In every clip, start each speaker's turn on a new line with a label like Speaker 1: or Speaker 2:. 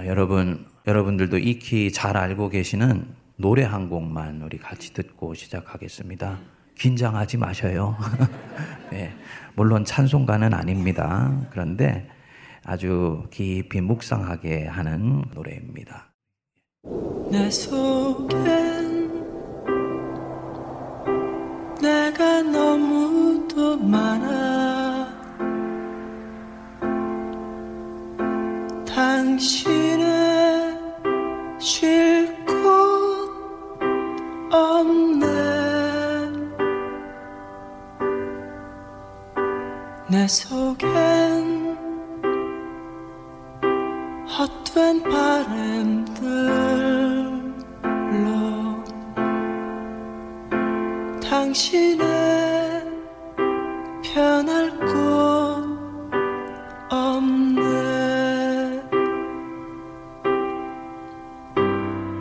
Speaker 1: 자, 여러분, 여러분들도 익히 잘 알고 계시는 노래 한 곡만 우리 같이 듣고 시작하겠습니다. 긴장하지 마셔요. 네, 물론 찬송가는 아닙니다. 그런데 아주 깊이 묵상하게 하는 노래입니다.
Speaker 2: 내 속엔 내가 너무도 많아 당신의 쉴곳 없네. 내 속엔 헛된 바람들로 당신의 편할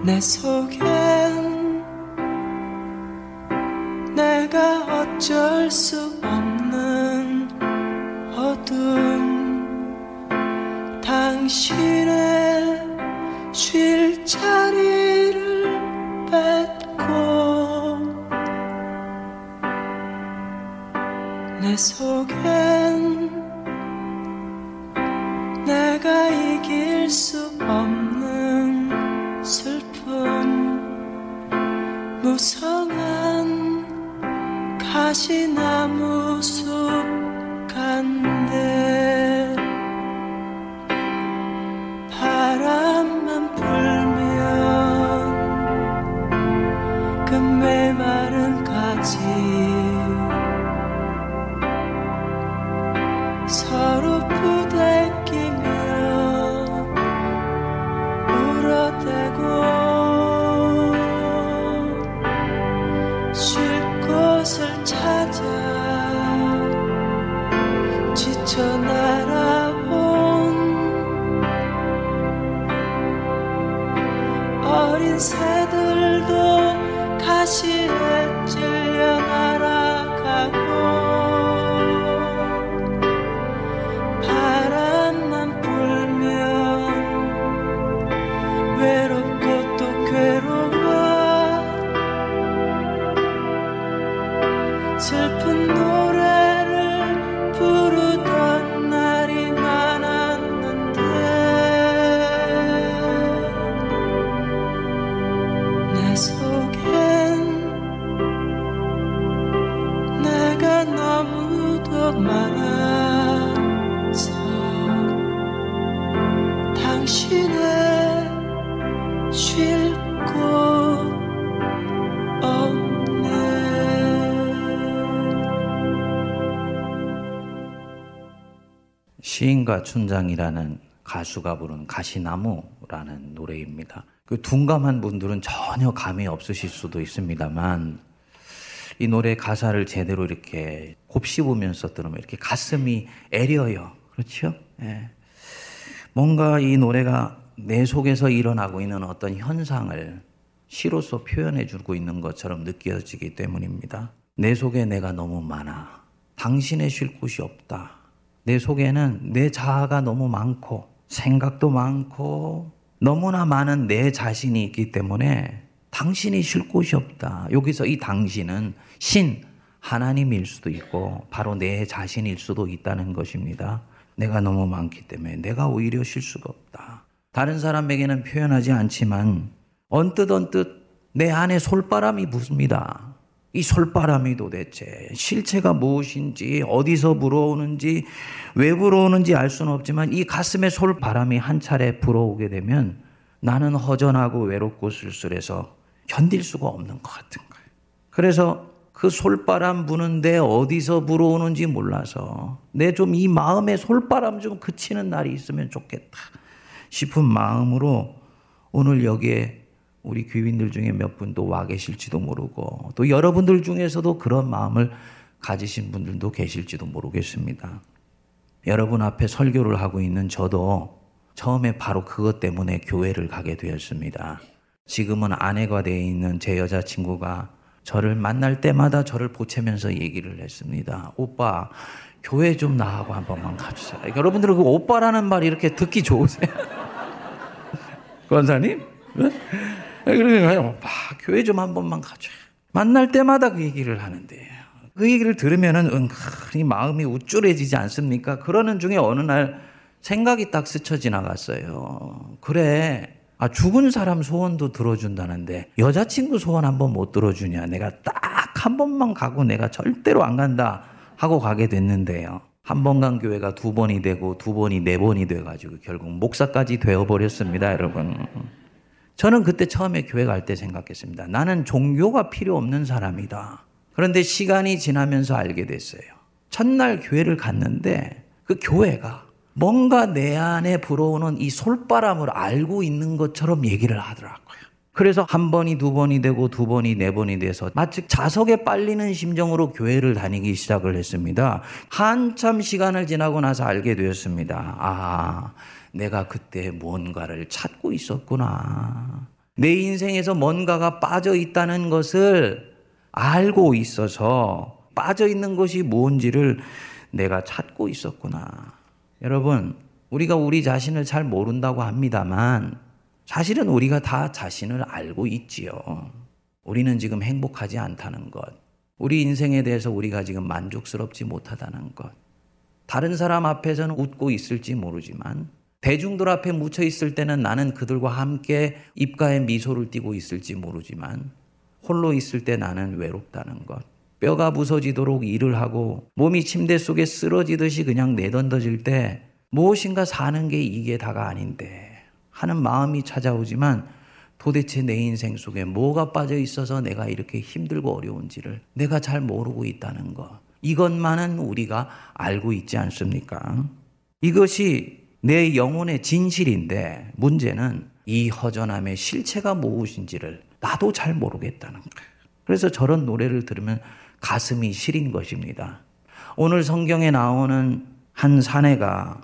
Speaker 2: 내 속엔 내가 어쩔 수 없는 어둠. 당신의 쉴 자리를 뺏고 내 속엔
Speaker 1: 시인과 춘장이라는 가수가 부른 가시나무라는 노래입니다. 그 둔감한 분들은 전혀 감이 없으실 수도 있습니다만 이 노래 가사를 제대로 이렇게 곱씹으면서 들으면 이렇게 가슴이 애려요. 그렇죠? 예. 뭔가 이 노래가 내 속에서 일어나고 있는 어떤 현상을 시로서 표현해 주고 있는 것처럼 느껴지기 때문입니다. 내 속에 내가 너무 많아. 당신의 쉴 곳이 없다. 내 속에는 내 자아가 너무 많고 생각도 많고 너무나 많은 내 자신이 있기 때문에 당신이 쉴 곳이 없다. 여기서 이 당신은 신 하나님일 수도 있고 바로 내 자신일 수도 있다는 것입니다. 내가 너무 많기 때문에 내가 오히려 쉴 수가 없다. 다른 사람에게는 표현하지 않지만 언뜻 언뜻 내 안에 솔바람이 부습니다. 이 솔바람이 도대체 실체가 무엇인지 어디서 불어오는지 왜 불어오는지 알 수는 없지만 이 가슴에 솔바람이 한 차례 불어오게 되면 나는 허전하고 외롭고 쓸쓸해서 견딜 수가 없는 것 같은 거예요. 그래서 그 솔바람 부는데 어디서 불어오는지 몰라서 내 좀 이 마음의 솔바람 좀 그치는 날이 있으면 좋겠다 싶은 마음으로 오늘 여기에 우리 귀인들 중에 몇 분도 와 계실지도 모르고 또 여러분들 중에서도 그런 마음을 가지신 분들도 계실지도 모르겠습니다. 여러분 앞에 설교를 하고 있는 저도 처음에 바로 그것 때문에 교회를 가게 되었습니다. 지금은 아내가 되어 있는 제 여자친구가 저를 만날 때마다 저를 보채면서 얘기를 했습니다. 오빠, 교회 좀 나하고 한 번만 가주세요. 여러분들은 그 오빠라는 말이 이렇게 듣기 좋으세요? 권사님? 네? 그러니까요, 막 교회 좀 한 번만 가자. 만날 때마다 그 얘기를 하는데 그 얘기를 들으면은 은근히 마음이 우쭐해지지 않습니까? 그러는 중에 어느 날 생각이 딱 스쳐 지나갔어요. 그래. 아, 죽은 사람 소원도 들어준다는데 여자친구 소원 한 번 못 들어주냐. 내가 딱 한 번만 가고 내가 절대로 안 간다 하고 가게 됐는데요. 한 번 간 교회가 두 번이 되고 두 번이 네 번이 돼가지고 결국 목사까지 되어버렸습니다, 여러분. 저는 그때 처음에 교회 갈 때 생각했습니다. 나는 종교가 필요 없는 사람이다. 그런데 시간이 지나면서 알게 됐어요. 첫날 교회를 갔는데 그 교회가 뭔가 내 안에 불어오는 이 솔바람을 알고 있는 것처럼 얘기를 하더라고요. 그래서 한 번이 두 번이 되고 두 번이 네 번이 돼서 마치 자석에 빨리는 심정으로 교회를 다니기 시작을 했습니다. 한참 시간을 지나고 나서 알게 되었습니다. 아, 내가 그때 뭔가를 찾고 있었구나. 내 인생에서 뭔가가 빠져 있다는 것을 알고 있어서 빠져 있는 것이 뭔지를 내가 찾고 있었구나. 여러분, 우리가 우리 자신을 잘 모른다고 합니다만 사실은 우리가 다 자신을 알고 있지요. 우리는 지금 행복하지 않다는 것. 우리 인생에 대해서 우리가 지금 만족스럽지 못하다는 것. 다른 사람 앞에서는 웃고 있을지 모르지만 대중들 앞에 묻혀 있을 때는 나는 그들과 함께 입가에 미소를 띠고 있을지 모르지만 홀로 있을 때 나는 외롭다는 것. 뼈가 부서지도록 일을 하고 몸이 침대 속에 쓰러지듯이 그냥 내던져질 때 무엇인가 사는 게 이게 다가 아닌데 하는 마음이 찾아오지만 도대체 내 인생 속에 뭐가 빠져 있어서 내가 이렇게 힘들고 어려운지를 내가 잘 모르고 있다는 것. 이것만은 우리가 알고 있지 않습니까? 이것이 내 영혼의 진실인데 문제는 이 허전함의 실체가 무엇인지를 나도 잘 모르겠다는 거예요. 그래서 저런 노래를 들으면 가슴이 시린 것입니다. 오늘 성경에 나오는 한 사내가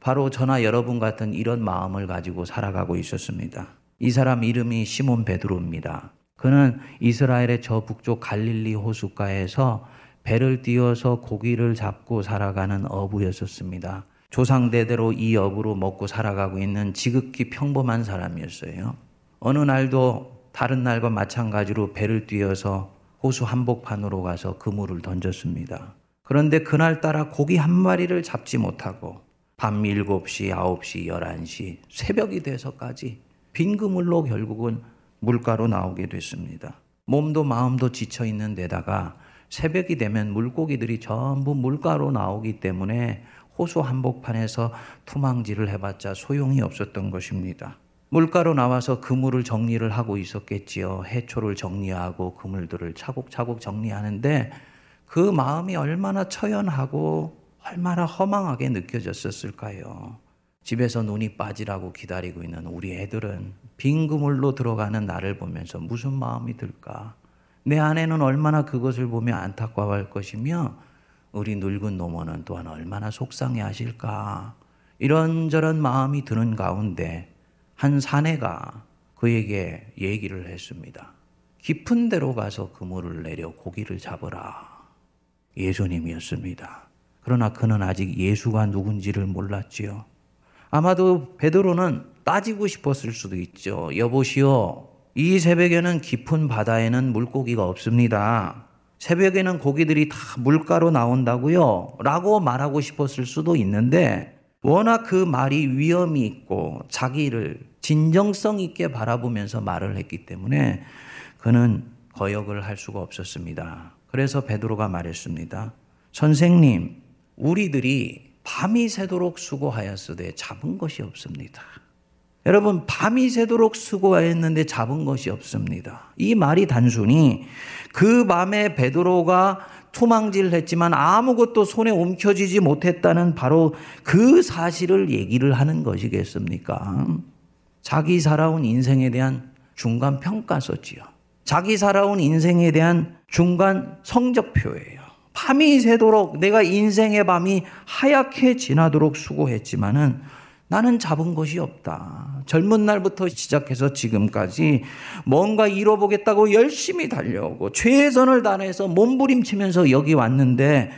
Speaker 1: 바로 저나 여러분 같은 이런 마음을 가지고 살아가고 있었습니다. 이 사람 이름이 시몬 베드로입니다. 그는 이스라엘의 저 북쪽 갈릴리 호숫가에서 배를 띄워서 고기를 잡고 살아가는 어부였었습니다. 조상대대로 이 업으로 먹고 살아가고 있는 지극히 평범한 사람이었어요. 어느 날도 다른 날과 마찬가지로 배를 띄어서 호수 한복판으로 가서 그물을 던졌습니다. 그런데 그날따라 고기 한 마리를 잡지 못하고 밤 7시, 9시, 11시, 새벽이 돼서까지 빈 그물로 결국은 물가로 나오게 됐습니다. 몸도 마음도 지쳐 있는 데다가 새벽이 되면 물고기들이 전부 물가로 나오기 때문에 호수 한복판에서 투망질을 해봤자 소용이 없었던 것입니다. 물가로 나와서 그물을 정리를 하고 있었겠지요. 해초를 정리하고 그물들을 차곡차곡 정리하는데 그 마음이 얼마나 처연하고 얼마나 허망하게 느껴졌었을까요? 집에서 눈이 빠지라고 기다리고 있는 우리 애들은 빈 그물로 들어가는 나를 보면서 무슨 마음이 들까? 내 아내는 얼마나 그것을 보며 안타까워할 것이며 우리 늙은 노모는 또한 얼마나 속상해 하실까. 이런저런 마음이 드는 가운데 한 사내가 그에게 얘기를 했습니다. 깊은 데로 가서 그물을 내려 고기를 잡으라. 예수님이었습니다. 그러나 그는 아직 예수가 누군지를 몰랐지요. 아마도 베드로는 따지고 싶었을 수도 있죠. 여보시오, 이 새벽에는 깊은 바다에는 물고기가 없습니다. 새벽에는 고기들이 다 물가로 나온다고요? 라고 말하고 싶었을 수도 있는데, 워낙 그 말이 위험이 있고 자기를 진정성 있게 바라보면서 말을 했기 때문에 그는 거역을 할 수가 없었습니다. 그래서 베드로가 말했습니다. 선생님, 우리들이 밤이 새도록 수고하였으되 잡은 것이 없습니다. 여러분, 밤이 새도록 수고하였는데 잡은 것이 없습니다. 이 말이 단순히 그 밤에 베드로가 투망질을 했지만 아무것도 손에 옮겨지지 못했다는 바로 그 사실을 얘기를 하는 것이겠습니까? 자기 살아온 인생에 대한 중간 평가서지요. 자기 살아온 인생에 대한 중간 성적표예요. 밤이 새도록 내가 인생의 밤이 하얗게 지나도록 수고했지만은 나는 잡은 것이 없다. 젊은 날부터 시작해서 지금까지 뭔가 이뤄보겠다고 열심히 달려오고 최선을 다해서 몸부림치면서 여기 왔는데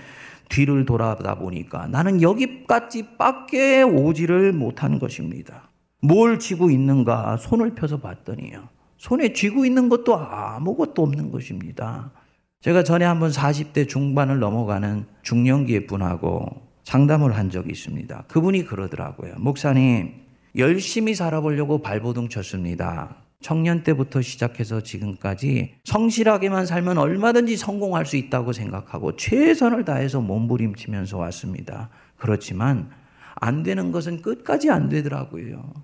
Speaker 1: 뒤를 돌아다 보니까 나는 여기까지 밖에 오지를 못한 것입니다. 뭘 쥐고 있는가 손을 펴서 봤더니요. 손에 쥐고 있는 것도 아무것도 없는 것입니다. 제가 전에 한번 40대 중반을 넘어가는 중년기의 분하고 상담을 한 적이 있습니다. 그분이 그러더라고요. 목사님, 열심히 살아보려고 발버둥 쳤습니다. 청년 때부터 시작해서 지금까지 성실하게만 살면 얼마든지 성공할 수 있다고 생각하고 최선을 다해서 몸부림치면서 왔습니다. 그렇지만 안 되는 것은 끝까지 안 되더라고요.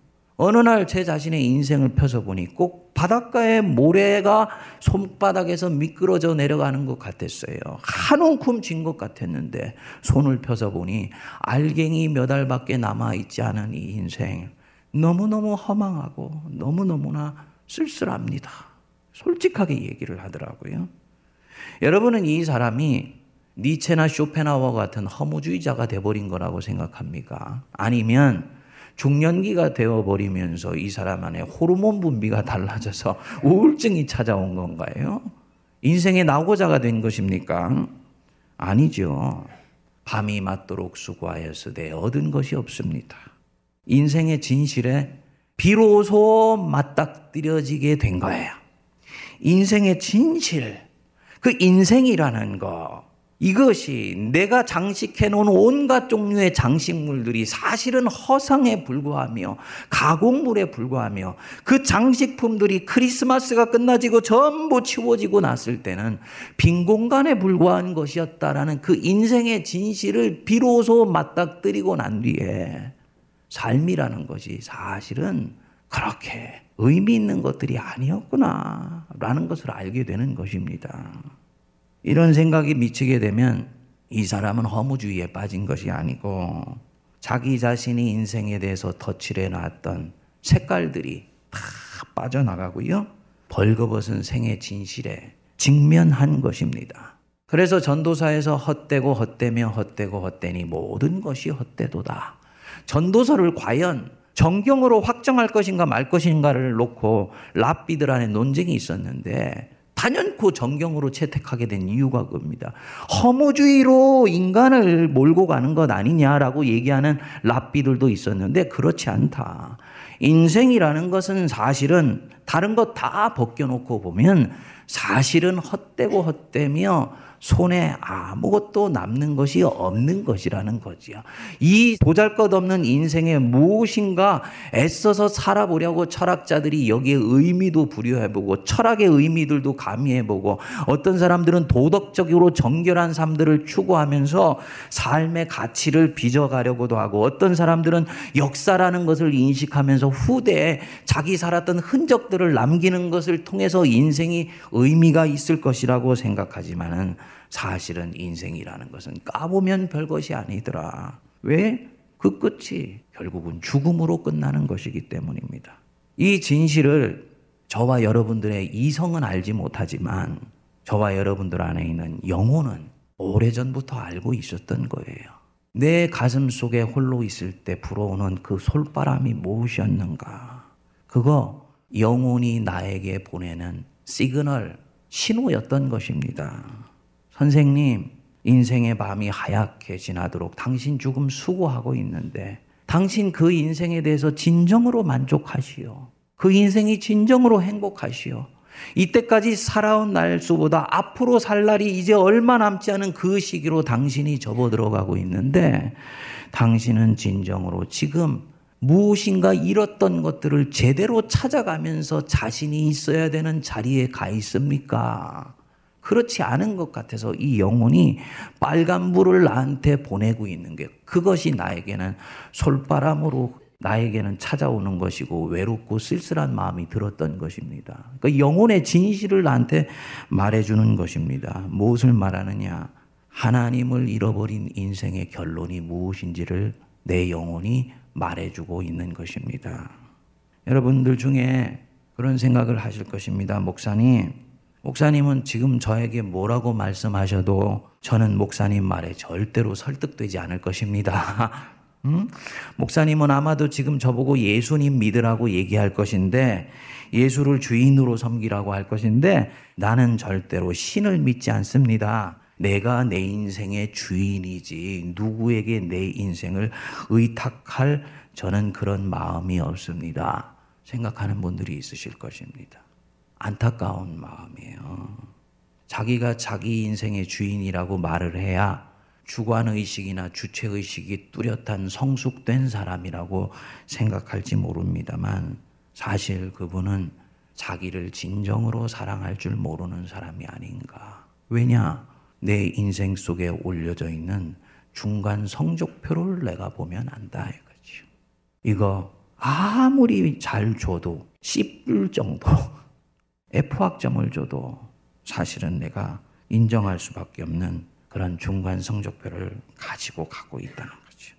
Speaker 1: 어느 날 제 자신의 인생을 펴서 보니 꼭 바닷가의 모래가 손바닥에서 미끄러져 내려가는 것 같았어요. 한 움큼 진 것 같았는데 손을 펴서 보니 알갱이 몇 알밖에 남아 있지 않은 이 인생 너무너무 허망하고 너무너무나 쓸쓸합니다. 솔직하게 얘기를 하더라고요. 여러분은 이 사람이 니체나 쇼펜하우어 같은 허무주의자가 돼버린 거라고 생각합니까? 아니면 중년기가 되어버리면서 이 사람 안에 호르몬 분비가 달라져서 우울증이 찾아온 건가요? 인생의 낙오자가 된 것입니까? 아니죠. 밤이 맞도록 수고하였으되 얻은 것이 없습니다. 인생의 진실에 비로소 맞닥뜨려지게 된 거예요. 인생의 진실, 그 인생이라는 거, 이것이 내가 장식해 놓은 온갖 종류의 장식물들이 사실은 허상에 불과하며 가공물에 불과하며 그 장식품들이 크리스마스가 끝나지고 전부 치워지고 났을 때는 빈 공간에 불과한 것이었다라는 그 인생의 진실을 비로소 맞닥뜨리고 난 뒤에 삶이라는 것이 사실은 그렇게 의미 있는 것들이 아니었구나라는 것을 알게 되는 것입니다. 이런 생각이 미치게 되면 이 사람은 허무주의에 빠진 것이 아니고 자기 자신이 인생에 대해서 덧칠해 놨던 색깔들이 다 빠져나가고요. 벌거벗은 생의 진실에 직면한 것입니다. 그래서 전도사에서 헛되고 헛되며 헛되고 헛되니 모든 것이 헛되도다. 전도서를 과연 정경으로 확정할 것인가 말 것인가를 놓고 랍비들 안에 논쟁이 있었는데 단연코 정경으로 채택하게 된 이유가 그겁니다. 허무주의로 인간을 몰고 가는 것 아니냐라고 얘기하는 랍비들도 있었는데 그렇지 않다. 인생이라는 것은 사실은 다른 것 다 벗겨놓고 보면 사실은 헛되고 헛되며 손에 아무것도 남는 것이 없는 것이라는 거지요. 이 보잘 것 없는 인생에 무엇인가 애써서 살아보려고 철학자들이 여기에 의미도 부여해보고 철학의 의미들도 가미해보고 어떤 사람들은 도덕적으로 정결한 삶들을 추구하면서 삶의 가치를 빚어가려고도 하고 어떤 사람들은 역사라는 것을 인식하면서 후대에 자기 살았던 흔적들을 남기는 것을 통해서 인생이 의미가 있을 것이라고 생각하지만은 사실은 인생이라는 것은 까보면 별것이 아니더라. 왜? 그 끝이 결국은 죽음으로 끝나는 것이기 때문입니다. 이 진실을 저와 여러분들의 이성은 알지 못하지만 저와 여러분들 안에 있는 영혼은 오래전부터 알고 있었던 거예요. 내 가슴 속에 홀로 있을 때 불어오는 그 솔바람이 무엇이었는가? 그거 영혼이 나에게 보내는 시그널, 신호였던 것입니다. 선생님, 인생의 밤이 하얗게 지나도록 당신 죽음 수고하고 있는데 당신 그 인생에 대해서 진정으로 만족하시오. 그 인생이 진정으로 행복하시오. 이때까지 살아온 날수보다 앞으로 살 날이 이제 얼마 남지 않은 그 시기로 당신이 접어 들어가고 있는데 당신은 진정으로 지금 무엇인가 잃었던 것들을 제대로 찾아가면서 자신이 있어야 되는 자리에 가 있습니까? 그렇지 않은 것 같아서 이 영혼이 빨간 불을 나한테 보내고 있는 게 그것이 나에게는 솔바람으로 나에게는 찾아오는 것이고 외롭고 쓸쓸한 마음이 들었던 것입니다. 그 영혼의 진실을 나한테 말해주는 것입니다. 무엇을 말하느냐? 하나님을 잃어버린 인생의 결론이 무엇인지를 내 영혼이 말해주고 있는 것입니다. 여러분들 중에 그런 생각을 하실 것입니다. 목사님, 목사님은 지금 저에게 뭐라고 말씀하셔도 저는 목사님 말에 절대로 설득되지 않을 것입니다. 음? 목사님은 아마도 지금 저보고 예수님 믿으라고 얘기할 것인데 예수를 주인으로 섬기라고 할 것인데 나는 절대로 신을 믿지 않습니다. 내가 내 인생의 주인이지 누구에게 내 인생을 의탁할 저는 그런 마음이 없습니다. 생각하는 분들이 있으실 것입니다. 안타까운 마음이에요. 자기가 자기 인생의 주인이라고 말을 해야 주관의식이나 주체의식이 뚜렷한 성숙된 사람이라고 생각할지 모릅니다만 사실 그분은 자기를 진정으로 사랑할 줄 모르는 사람이 아닌가. 왜냐? 내 인생 속에 올려져 있는 중간 성적표를 내가 보면 안다 이거죠. 이거 아무리 잘 줘도 C뿔 정도 F학점을 줘도 사실은 내가 인정할 수밖에 없는 그런 중간 성적표를 가지고 가고 있다는 거죠.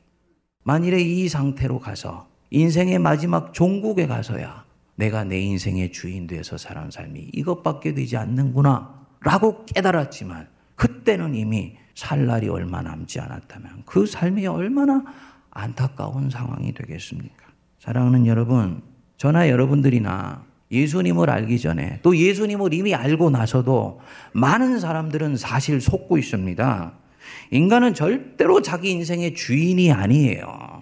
Speaker 1: 만일에 이 상태로 가서 인생의 마지막 종국에 가서야 내가 내 인생의 주인 되어서 살아온 삶이 이것밖에 되지 않는구나 라고 깨달았지만 그때는 이미 살 날이 얼마 남지 않았다면 그 삶이 얼마나 안타까운 상황이 되겠습니까? 사랑하는 여러분, 저나 여러분들이나 예수님을 알기 전에 또 예수님을 이미 알고 나서도 많은 사람들은 사실 속고 있습니다. 인간은 절대로 자기 인생의 주인이 아니에요.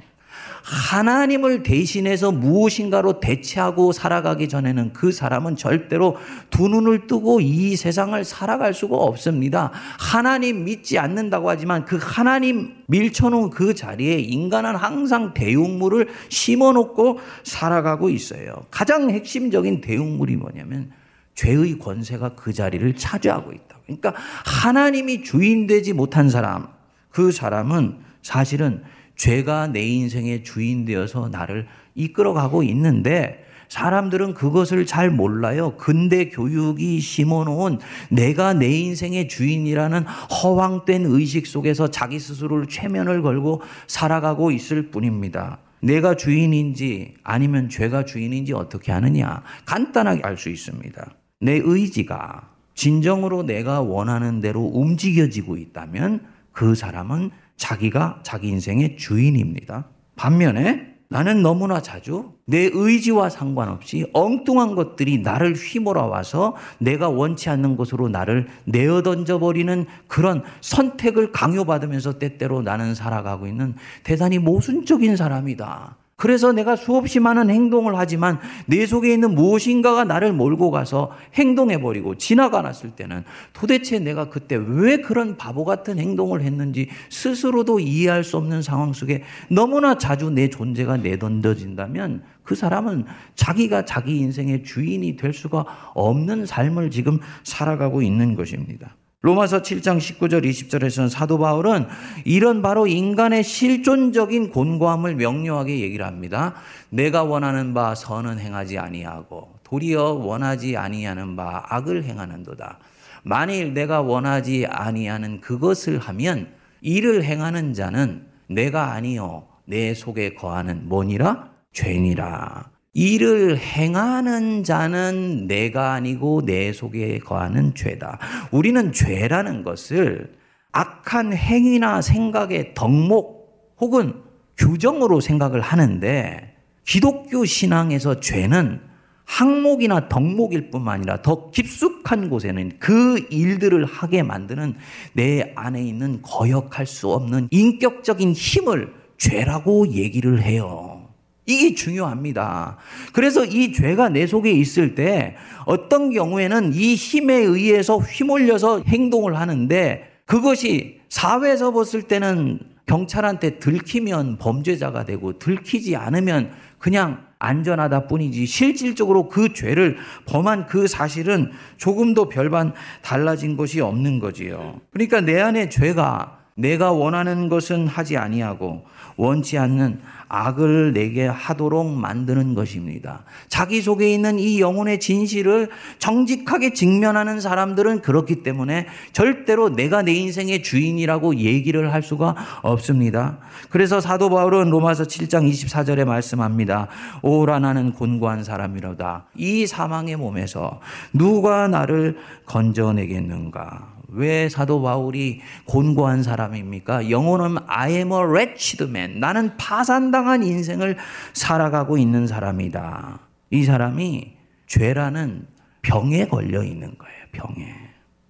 Speaker 1: 하나님을 대신해서 무엇인가로 대체하고 살아가기 전에는 그 사람은 절대로 두 눈을 뜨고 이 세상을 살아갈 수가 없습니다. 하나님 믿지 않는다고 하지만 그 하나님 밀쳐놓은 그 자리에 인간은 항상 대용물을 심어놓고 살아가고 있어요. 가장 핵심적인 대용물이 뭐냐면 죄의 권세가 그 자리를 차지하고 있다. 그러니까 하나님이 주인 되지 못한 사람, 그 사람은 사실은 죄가 내 인생의 주인 되어서 나를 이끌어가고 있는데 사람들은 그것을 잘 몰라요. 근대 교육이 심어놓은 내가 내 인생의 주인이라는 허황된 의식 속에서 자기 스스로를 최면을 걸고 살아가고 있을 뿐입니다. 내가 주인인지 아니면 죄가 주인인지 어떻게 하느냐? 간단하게 알 수 있습니다. 내 의지가 진정으로 내가 원하는 대로 움직여지고 있다면 그 사람은 자기가 자기 인생의 주인입니다. 반면에 나는 너무나 자주 내 의지와 상관없이 엉뚱한 것들이 나를 휘몰아와서 내가 원치 않는 곳으로 나를 내어 던져 버리는 그런 선택을 강요받으면서 때때로 나는 살아가고 있는 대단히 모순적인 사람이다. 그래서 내가 수없이 많은 행동을 하지만 내 속에 있는 무엇인가가 나를 몰고 가서 행동해버리고 지나가 놨을 때는 도대체 내가 그때 왜 그런 바보 같은 행동을 했는지 스스로도 이해할 수 없는 상황 속에 너무나 자주 내 존재가 내던져진다면 그 사람은 자기가 자기 인생의 주인이 될 수가 없는 삶을 지금 살아가고 있는 것입니다. 로마서 7장 19절 20절에서는 사도 바울은 이런 바로 인간의 실존적인 곤고함을 명료하게 얘기를 합니다. 내가 원하는 바 선은 행하지 아니하고 도리어 원하지 아니하는 바 악을 행하는도다. 만일 내가 원하지 아니하는 그것을 하면 이를 행하는 자는 내가 아니요 내 속에 거하는 뭐니라 죄니라. 이를 행하는 자는 내가 아니고 내 속에 거하는 죄다. 우리는 죄라는 것을 악한 행위나 생각의 덕목 혹은 규정으로 생각을 하는데 기독교 신앙에서 죄는 항목이나 덕목일 뿐만 아니라 더 깊숙한 곳에는 그 일들을 하게 만드는 내 안에 있는 거역할 수 없는 인격적인 힘을 죄라고 얘기를 해요. 이게 중요합니다. 그래서 이 죄가 내 속에 있을 때 어떤 경우에는 이 힘에 의해서 휘몰려서 행동을 하는데 그것이 사회에서 봤을 때는 경찰한테 들키면 범죄자가 되고 들키지 않으면 그냥 안전하다 뿐이지 실질적으로 그 죄를 범한 그 사실은 조금도 별반 달라진 것이 없는 거지요. 그러니까 내 안에 죄가 내가 원하는 것은 하지 아니하고 원치 않는 악을 내게 하도록 만드는 것입니다. 자기 속에 있는 이 영혼의 진실을 정직하게 직면하는 사람들은 그렇기 때문에 절대로 내가 내 인생의 주인이라고 얘기를 할 수가 없습니다. 그래서 사도 바울은 로마서 7장 24절에 말씀합니다. 오라 나는 곤고한 사람이로다. 이 사망의 몸에서 누가 나를 건져내겠는가? 왜 사도 바울이 곤고한 사람입니까? 영어는 I am a wretched man. 나는 파산당한 인생을 살아가고 있는 사람이다. 이 사람이 죄라는 병에 걸려 있는 거예요. 병에.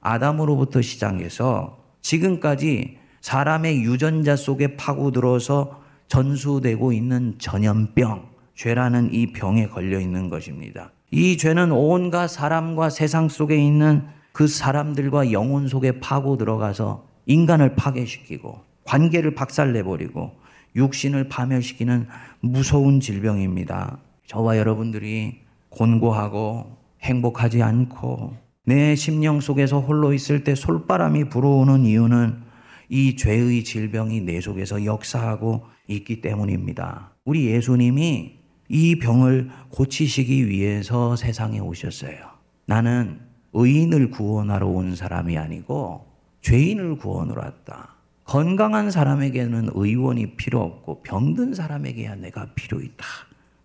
Speaker 1: 아담으로부터 시작해서 지금까지 사람의 유전자 속에 파고들어서 전수되고 있는 전염병, 죄라는 이 병에 걸려 있는 것입니다. 이 죄는 온갖 사람과 세상 속에 있는 그 사람들과 영혼 속에 파고 들어가서 인간을 파괴시키고 관계를 박살내버리고 육신을 파멸시키는 무서운 질병입니다. 저와 여러분들이 곤고하고 행복하지 않고 내 심령 속에서 홀로 있을 때 솔바람이 불어오는 이유는 이 죄의 질병이 내 속에서 역사하고 있기 때문입니다. 우리 예수님이 이 병을 고치시기 위해서 세상에 오셨어요. 나는 의인을 구원하러 온 사람이 아니고 죄인을 구원하러 왔다. 건강한 사람에게는 의원이 필요 없고 병든 사람에게야 내가 필요 있다.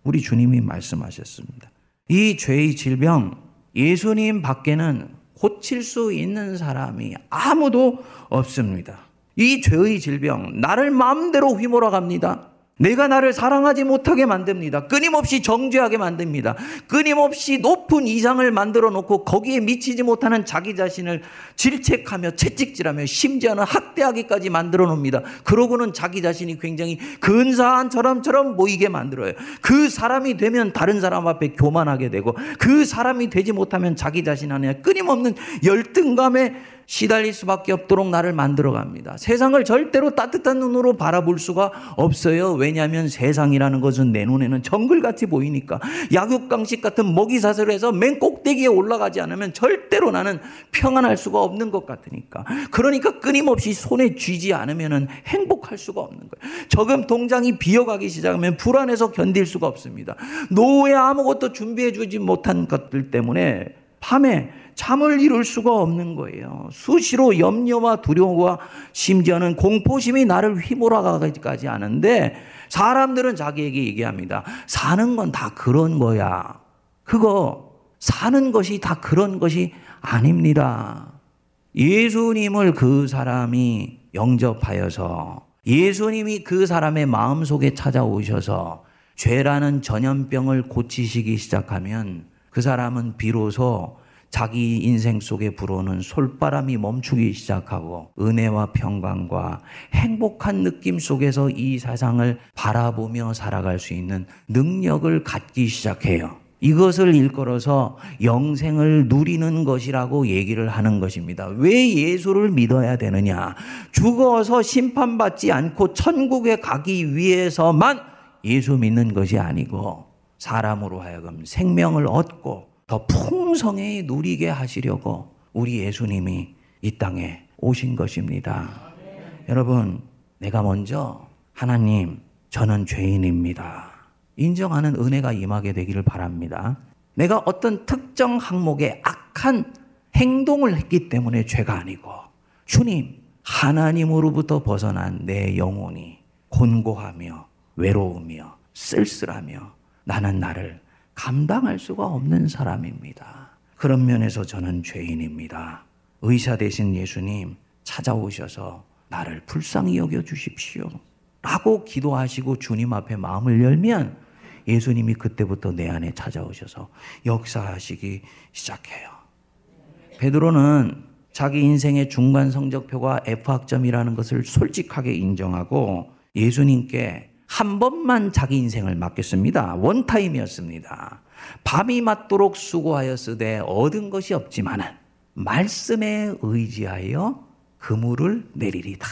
Speaker 1: 우리 주님이 말씀하셨습니다. 이 죄의 질병, 예수님 밖에는 고칠 수 있는 사람이 아무도 없습니다. 이 죄의 질병, 나를 마음대로 휘몰아 갑니다. 내가 나를 사랑하지 못하게 만듭니다. 끊임없이 정죄하게 만듭니다. 끊임없이 높은 이상을 만들어 놓고 거기에 미치지 못하는 자기 자신을 질책하며 채찍질하며 심지어는 학대하기까지 만들어 놓습니다. 그러고는 자기 자신이 굉장히 근사한 사람처럼 보이게 만들어요. 그 사람이 되면 다른 사람 앞에 교만하게 되고 그 사람이 되지 못하면 자기 자신 안에 끊임없는 열등감에 시달릴 수밖에 없도록 나를 만들어 갑니다. 세상을 절대로 따뜻한 눈으로 바라볼 수가 없어요. 왜냐하면 세상이라는 것은 내 눈에는 정글같이 보이니까 약육강식 같은 먹이사슬을 해서 맨 꼭대기에 올라가지 않으면 절대로 나는 평안할 수가 없는 것 같으니까. 그러니까 끊임없이 손에 쥐지 않으면 행복할 수가 없는 거예요. 저금 통장이 비어가기 시작하면 불안해서 견딜 수가 없습니다. 노후에 아무것도 준비해 주지 못한 것들 때문에 밤에 잠을 이룰 수가 없는 거예요. 수시로 염려와 두려움과 심지어는 공포심이 나를 휘몰아가기까지 하는데 사람들은 자기에게 얘기합니다. 사는 건 다 그런 거야. 그거 사는 것이 다 그런 것이 아닙니다. 예수님을 그 사람이 영접하여서 예수님이 그 사람의 마음 속에 찾아오셔서 죄라는 전염병을 고치시기 시작하면 그 사람은 비로소 자기 인생 속에 불어오는 솔바람이 멈추기 시작하고 은혜와 평강과 행복한 느낌 속에서 이 세상을 바라보며 살아갈 수 있는 능력을 갖기 시작해요. 이것을 일컬어서 영생을 누리는 것이라고 얘기를 하는 것입니다. 왜 예수를 믿어야 되느냐? 죽어서 심판받지 않고 천국에 가기 위해서만 예수 믿는 것이 아니고 사람으로 하여금 생명을 얻고 더 풍성히 누리게 하시려고 우리 예수님이 이 땅에 오신 것입니다. 여러분, 내가 먼저 하나님, 저는 죄인입니다. 인정하는 은혜가 임하게 되기를 바랍니다. 내가 어떤 특정 항목에 악한 행동을 했기 때문에 죄가 아니고 주님, 하나님으로부터 벗어난 내 영혼이 곤고하며 외로우며 쓸쓸하며 나는 나를 감당할 수가 없는 사람입니다. 그런 면에서 저는 죄인입니다. 의사 대신 예수님 찾아오셔서 나를 불쌍히 여겨 주십시오. 라고 기도하시고 주님 앞에 마음을 열면 예수님이 그때부터 내 안에 찾아오셔서 역사하시기 시작해요. 베드로는 자기 인생의 중간 성적표가 F학점이라는 것을 솔직하게 인정하고 예수님께 한 번만 자기 인생을 맡겼습니다. 원타임이었습니다. 밤이 맞도록 수고하였으되 얻은 것이 없지만은 말씀에 의지하여 그물을 내리리다.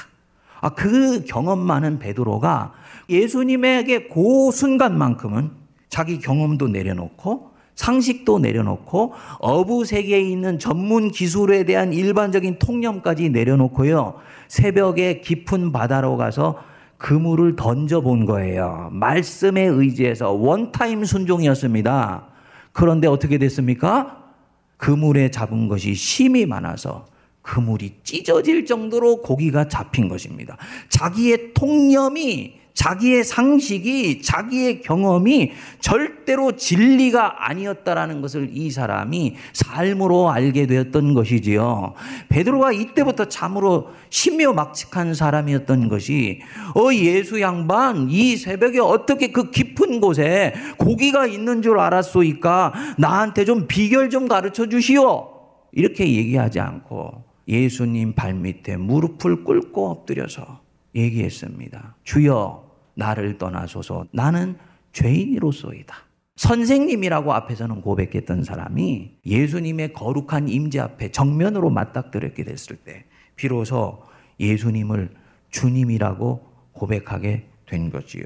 Speaker 1: 아, 그 경험 많은 베드로가 예수님에게 그 순간만큼은 자기 경험도 내려놓고 상식도 내려놓고 어부 세계에 있는 전문 기술에 대한 일반적인 통념까지 내려놓고요. 새벽에 깊은 바다로 가서 그물을 던져본 거예요. 말씀에 의지해서 원타임 순종이었습니다. 그런데 어떻게 됐습니까? 그물에 잡은 것이 심이 많아서 그물이 찢어질 정도로 고기가 잡힌 것입니다. 자기의 통념이 자기의 상식이 자기의 경험이 절대로 진리가 아니었다라는 것을 이 사람이 삶으로 알게 되었던 것이지요. 베드로가 이때부터 참으로 신묘막측한 사람이었던 것이 어 예수 양반 이 새벽에 어떻게 그 깊은 곳에 고기가 있는 줄 알았소이까 나한테 좀 비결 좀 가르쳐 주시오. 이렇게 얘기하지 않고 예수님 발밑에 무릎을 꿇고 엎드려서 얘기했습니다. 주여 나를 떠나소서 나는 죄인이로소이다. 선생님이라고 앞에서는 고백했던 사람이 예수님의 거룩한 임재 앞에 정면으로 맞닥뜨렸게 됐을 때 비로소 예수님을 주님이라고 고백하게 된 거지요.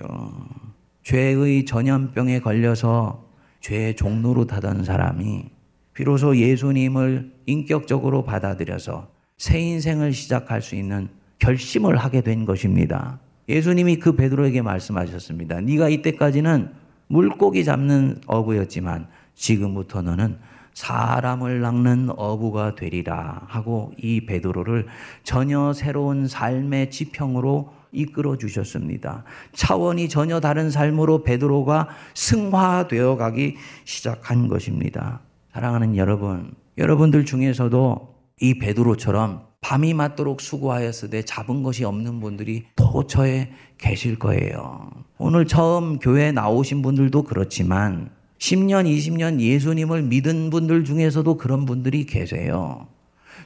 Speaker 1: 죄의 전염병에 걸려서 죄의 종로로 타던 사람이 비로소 예수님을 인격적으로 받아들여서 새 인생을 시작할 수 있는 결심을 하게 된 것입니다. 예수님이 그 베드로에게 말씀하셨습니다. 네가 이때까지는 물고기 잡는 어부였지만 지금부터 너는 사람을 낚는 어부가 되리라 하고 이 베드로를 전혀 새로운 삶의 지평으로 이끌어 주셨습니다. 차원이 전혀 다른 삶으로 베드로가 승화되어 가기 시작한 것입니다. 사랑하는 여러분, 여러분들 중에서도 이 베드로처럼 밤이 맞도록 수고하였으되 잡은 것이 없는 분들이 도처에 계실 거예요. 오늘 처음 교회 나오신 분들도 그렇지만 10년, 20년 예수님을 믿은 분들 중에서도 그런 분들이 계세요.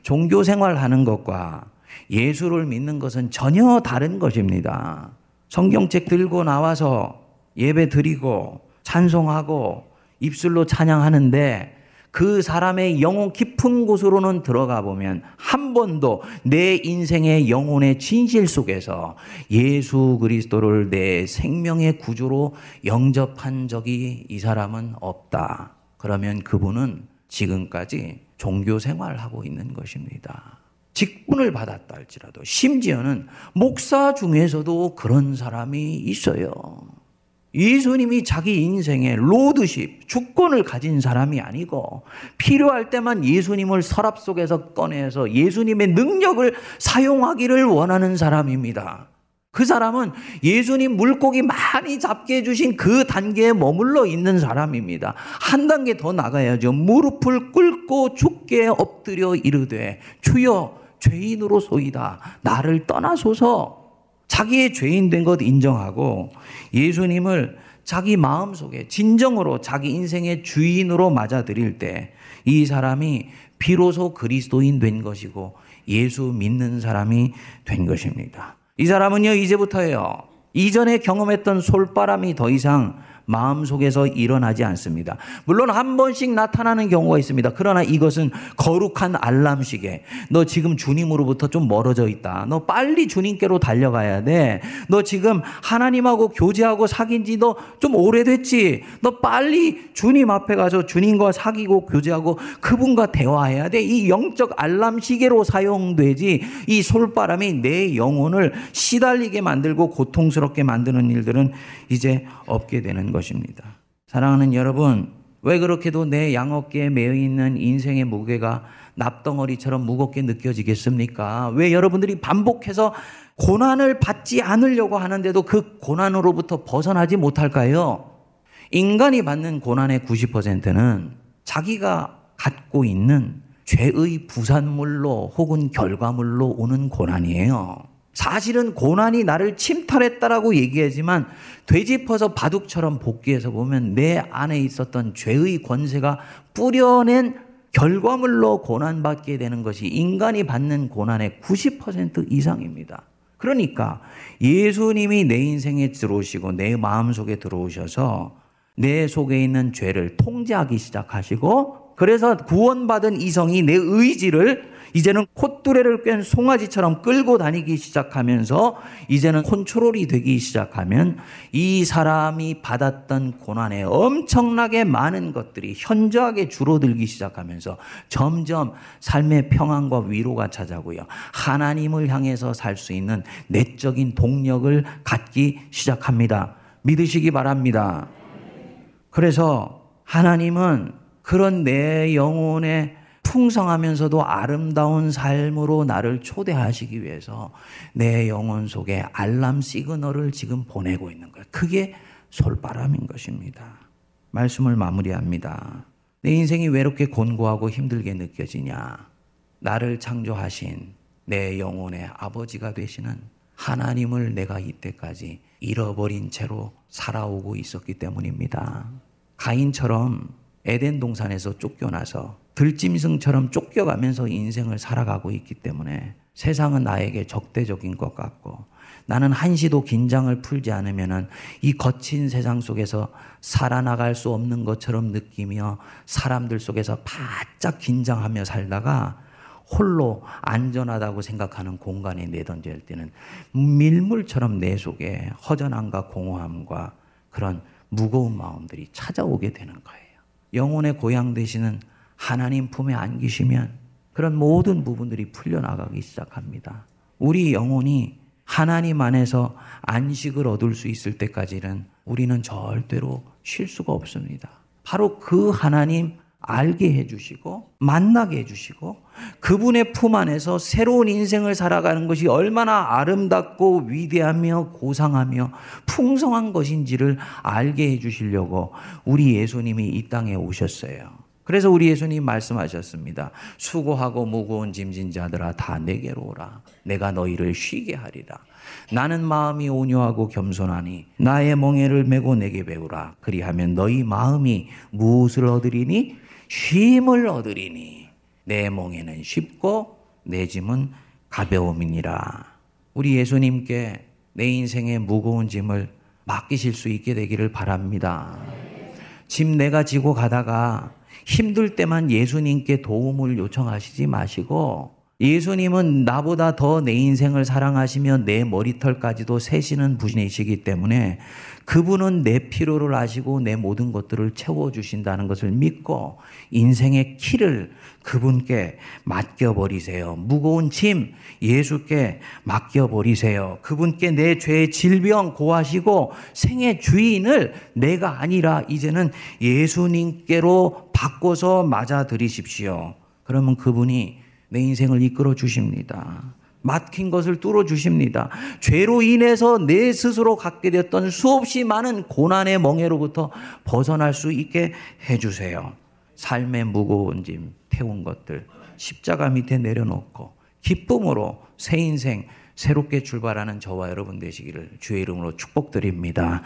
Speaker 1: 종교 생활 하는 것과 예수를 믿는 것은 전혀 다른 것입니다. 성경책 들고 나와서 예배 드리고 찬송하고 입술로 찬양하는데 그 사람의 영혼 깊은 곳으로는 들어가 보면 한 번도 내 인생의 영혼의 진실 속에서 예수 그리스도를 내 생명의 구주로 영접한 적이 이 사람은 없다. 그러면 그분은 지금까지 종교 생활하고 있는 것입니다. 직분을 받았다 할지라도 심지어는 목사 중에서도 그런 사람이 있어요. 예수님이 자기 인생의 로드십, 주권을 가진 사람이 아니고 필요할 때만 예수님을 서랍 속에서 꺼내서 예수님의 능력을 사용하기를 원하는 사람입니다. 그 사람은 예수님 물고기 많이 잡게 해주신 그 단계에 머물러 있는 사람입니다. 한 단계 더 나가야죠. 무릎을 꿇고 죽게 엎드려 이르되 주여 죄인으로 소이다. 나를 떠나소서 자기의 죄인 된 것 인정하고 예수님을 자기 마음 속에 진정으로 자기 인생의 주인으로 맞아들일 때 이 사람이 비로소 그리스도인 된 것이고 예수 믿는 사람이 된 것입니다. 이 사람은요, 이제부터요, 이전에 경험했던 솔바람이 더 이상 마음속에서 일어나지 않습니다. 물론 한 번씩 나타나는 경우가 있습니다. 그러나 이것은 거룩한 알람 시계. 너 지금 주님으로부터 좀 멀어져 있다. 너 빨리 주님께로 달려가야 돼. 너 지금 하나님하고 교제하고 사귄 지 너 좀 오래됐지. 너 빨리 주님 앞에 가서 주님과 사귀고 교제하고 그분과 대화해야 돼. 이 영적 알람 시계로 사용되지 이 솔바람이 내 영혼을 시달리게 만들고 고통스럽게 만드는 일들은 이제 없게 되는 것입니다. 사랑하는 여러분, 왜 그렇게도 내 양어깨에 매여 있는 인생의 무게가 납덩어리처럼 무겁게 느껴지겠습니까? 왜 여러분들이 반복해서 고난을 받지 않으려고 하는데도 그 고난으로부터 벗어나지 못할까요? 인간이 받는 고난의 90%는 자기가 갖고 있는 죄의 부산물로 혹은 결과물로 오는 고난이에요. 사실은 고난이 나를 침탈했다라고 얘기하지만 되짚어서 바둑처럼 복귀해서 보면 내 안에 있었던 죄의 권세가 뿌려낸 결과물로 고난받게 되는 것이 인간이 받는 고난의 90% 이상입니다. 그러니까 예수님이 내 인생에 들어오시고 내 마음속에 들어오셔서 내 속에 있는 죄를 통제하기 시작하시고 그래서 구원받은 이성이 내 의지를 이제는 콧두레를 깬 송아지처럼 끌고 다니기 시작하면서 이제는 컨트롤이 되기 시작하면 이 사람이 받았던 고난에 엄청나게 많은 것들이 현저하게 줄어들기 시작하면서 점점 삶의 평안과 위로가 찾아오고요. 하나님을 향해서 살 수 있는 내적인 동력을 갖기 시작합니다. 믿으시기 바랍니다. 그래서 하나님은 그런 내 영혼의 풍성하면서도 아름다운 삶으로 나를 초대하시기 위해서 내 영혼 속에 알람 시그널을 지금 보내고 있는 거예요. 그게 솔바람인 것입니다. 말씀을 마무리합니다. 내 인생이 왜 이렇게 곤고하고 힘들게 느껴지냐? 나를 창조하신 내 영혼의 아버지가 되시는 하나님을 내가 이때까지 잃어버린 채로 살아오고 있었기 때문입니다. 가인처럼 에덴 동산에서 쫓겨나서 들짐승처럼 쫓겨가면서 인생을 살아가고 있기 때문에 세상은 나에게 적대적인 것 같고 나는 한시도 긴장을 풀지 않으면은 이 거친 세상 속에서 살아나갈 수 없는 것처럼 느끼며 사람들 속에서 바짝 긴장하며 살다가 홀로 안전하다고 생각하는 공간에 내던질 때는 밀물처럼 내 속에 허전함과 공허함과 그런 무거운 마음들이 찾아오게 되는 거예요. 영혼의 고향 되시는 하나님 품에 안기시면 그런 모든 부분들이 풀려나가기 시작합니다. 우리 영혼이 하나님 안에서 안식을 얻을 수 있을 때까지는 우리는 절대로 쉴 수가 없습니다. 바로 그 하나님 알게 해주시고 만나게 해주시고 그분의 품 안에서 새로운 인생을 살아가는 것이 얼마나 아름답고 위대하며 고상하며 풍성한 것인지를 알게 해주시려고 우리 예수님이 이 땅에 오셨어요. 그래서 우리 예수님 말씀하셨습니다. 수고하고 무거운 짐진 자들아 다 내게로 오라. 내가 너희를 쉬게 하리라. 나는 마음이 온유하고 겸손하니 나의 멍에를 메고 내게 배우라. 그리하면 너희 마음이 무엇을 얻으리니? 쉼을 얻으리니. 내 멍에는 쉽고 내 짐은 가벼움이니라. 우리 예수님께 내 인생의 무거운 짐을 맡기실 수 있게 되기를 바랍니다. 짐 내가 지고 가다가 힘들 때만 예수님께 도움을 요청하시지 마시고 예수님은 나보다 더 내 인생을 사랑하시며 내 머리털까지도 세시는 분이시기 때문에 그분은 내 필요를 아시고 내 모든 것들을 채워주신다는 것을 믿고 인생의 키를 그분께 맡겨버리세요. 무거운 짐 예수께 맡겨버리세요. 그분께 내 죄의 질병 고하시고 생의 주인을 내가 아니라 이제는 예수님께로 바꿔서 맞아들이십시오. 그러면 그분이 내 인생을 이끌어 주십니다. 막힌 것을 뚫어 주십니다. 죄로 인해서 내 스스로 갖게 됐던 수없이 많은 고난의 멍에로부터 벗어날 수 있게 해 주세요. 삶의 무거운 짐 태운 것들 십자가 밑에 내려놓고 기쁨으로 새 인생 새롭게 출발하는 저와 여러분 되시기를 주의 이름으로 축복드립니다.